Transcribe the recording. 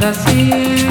nada así.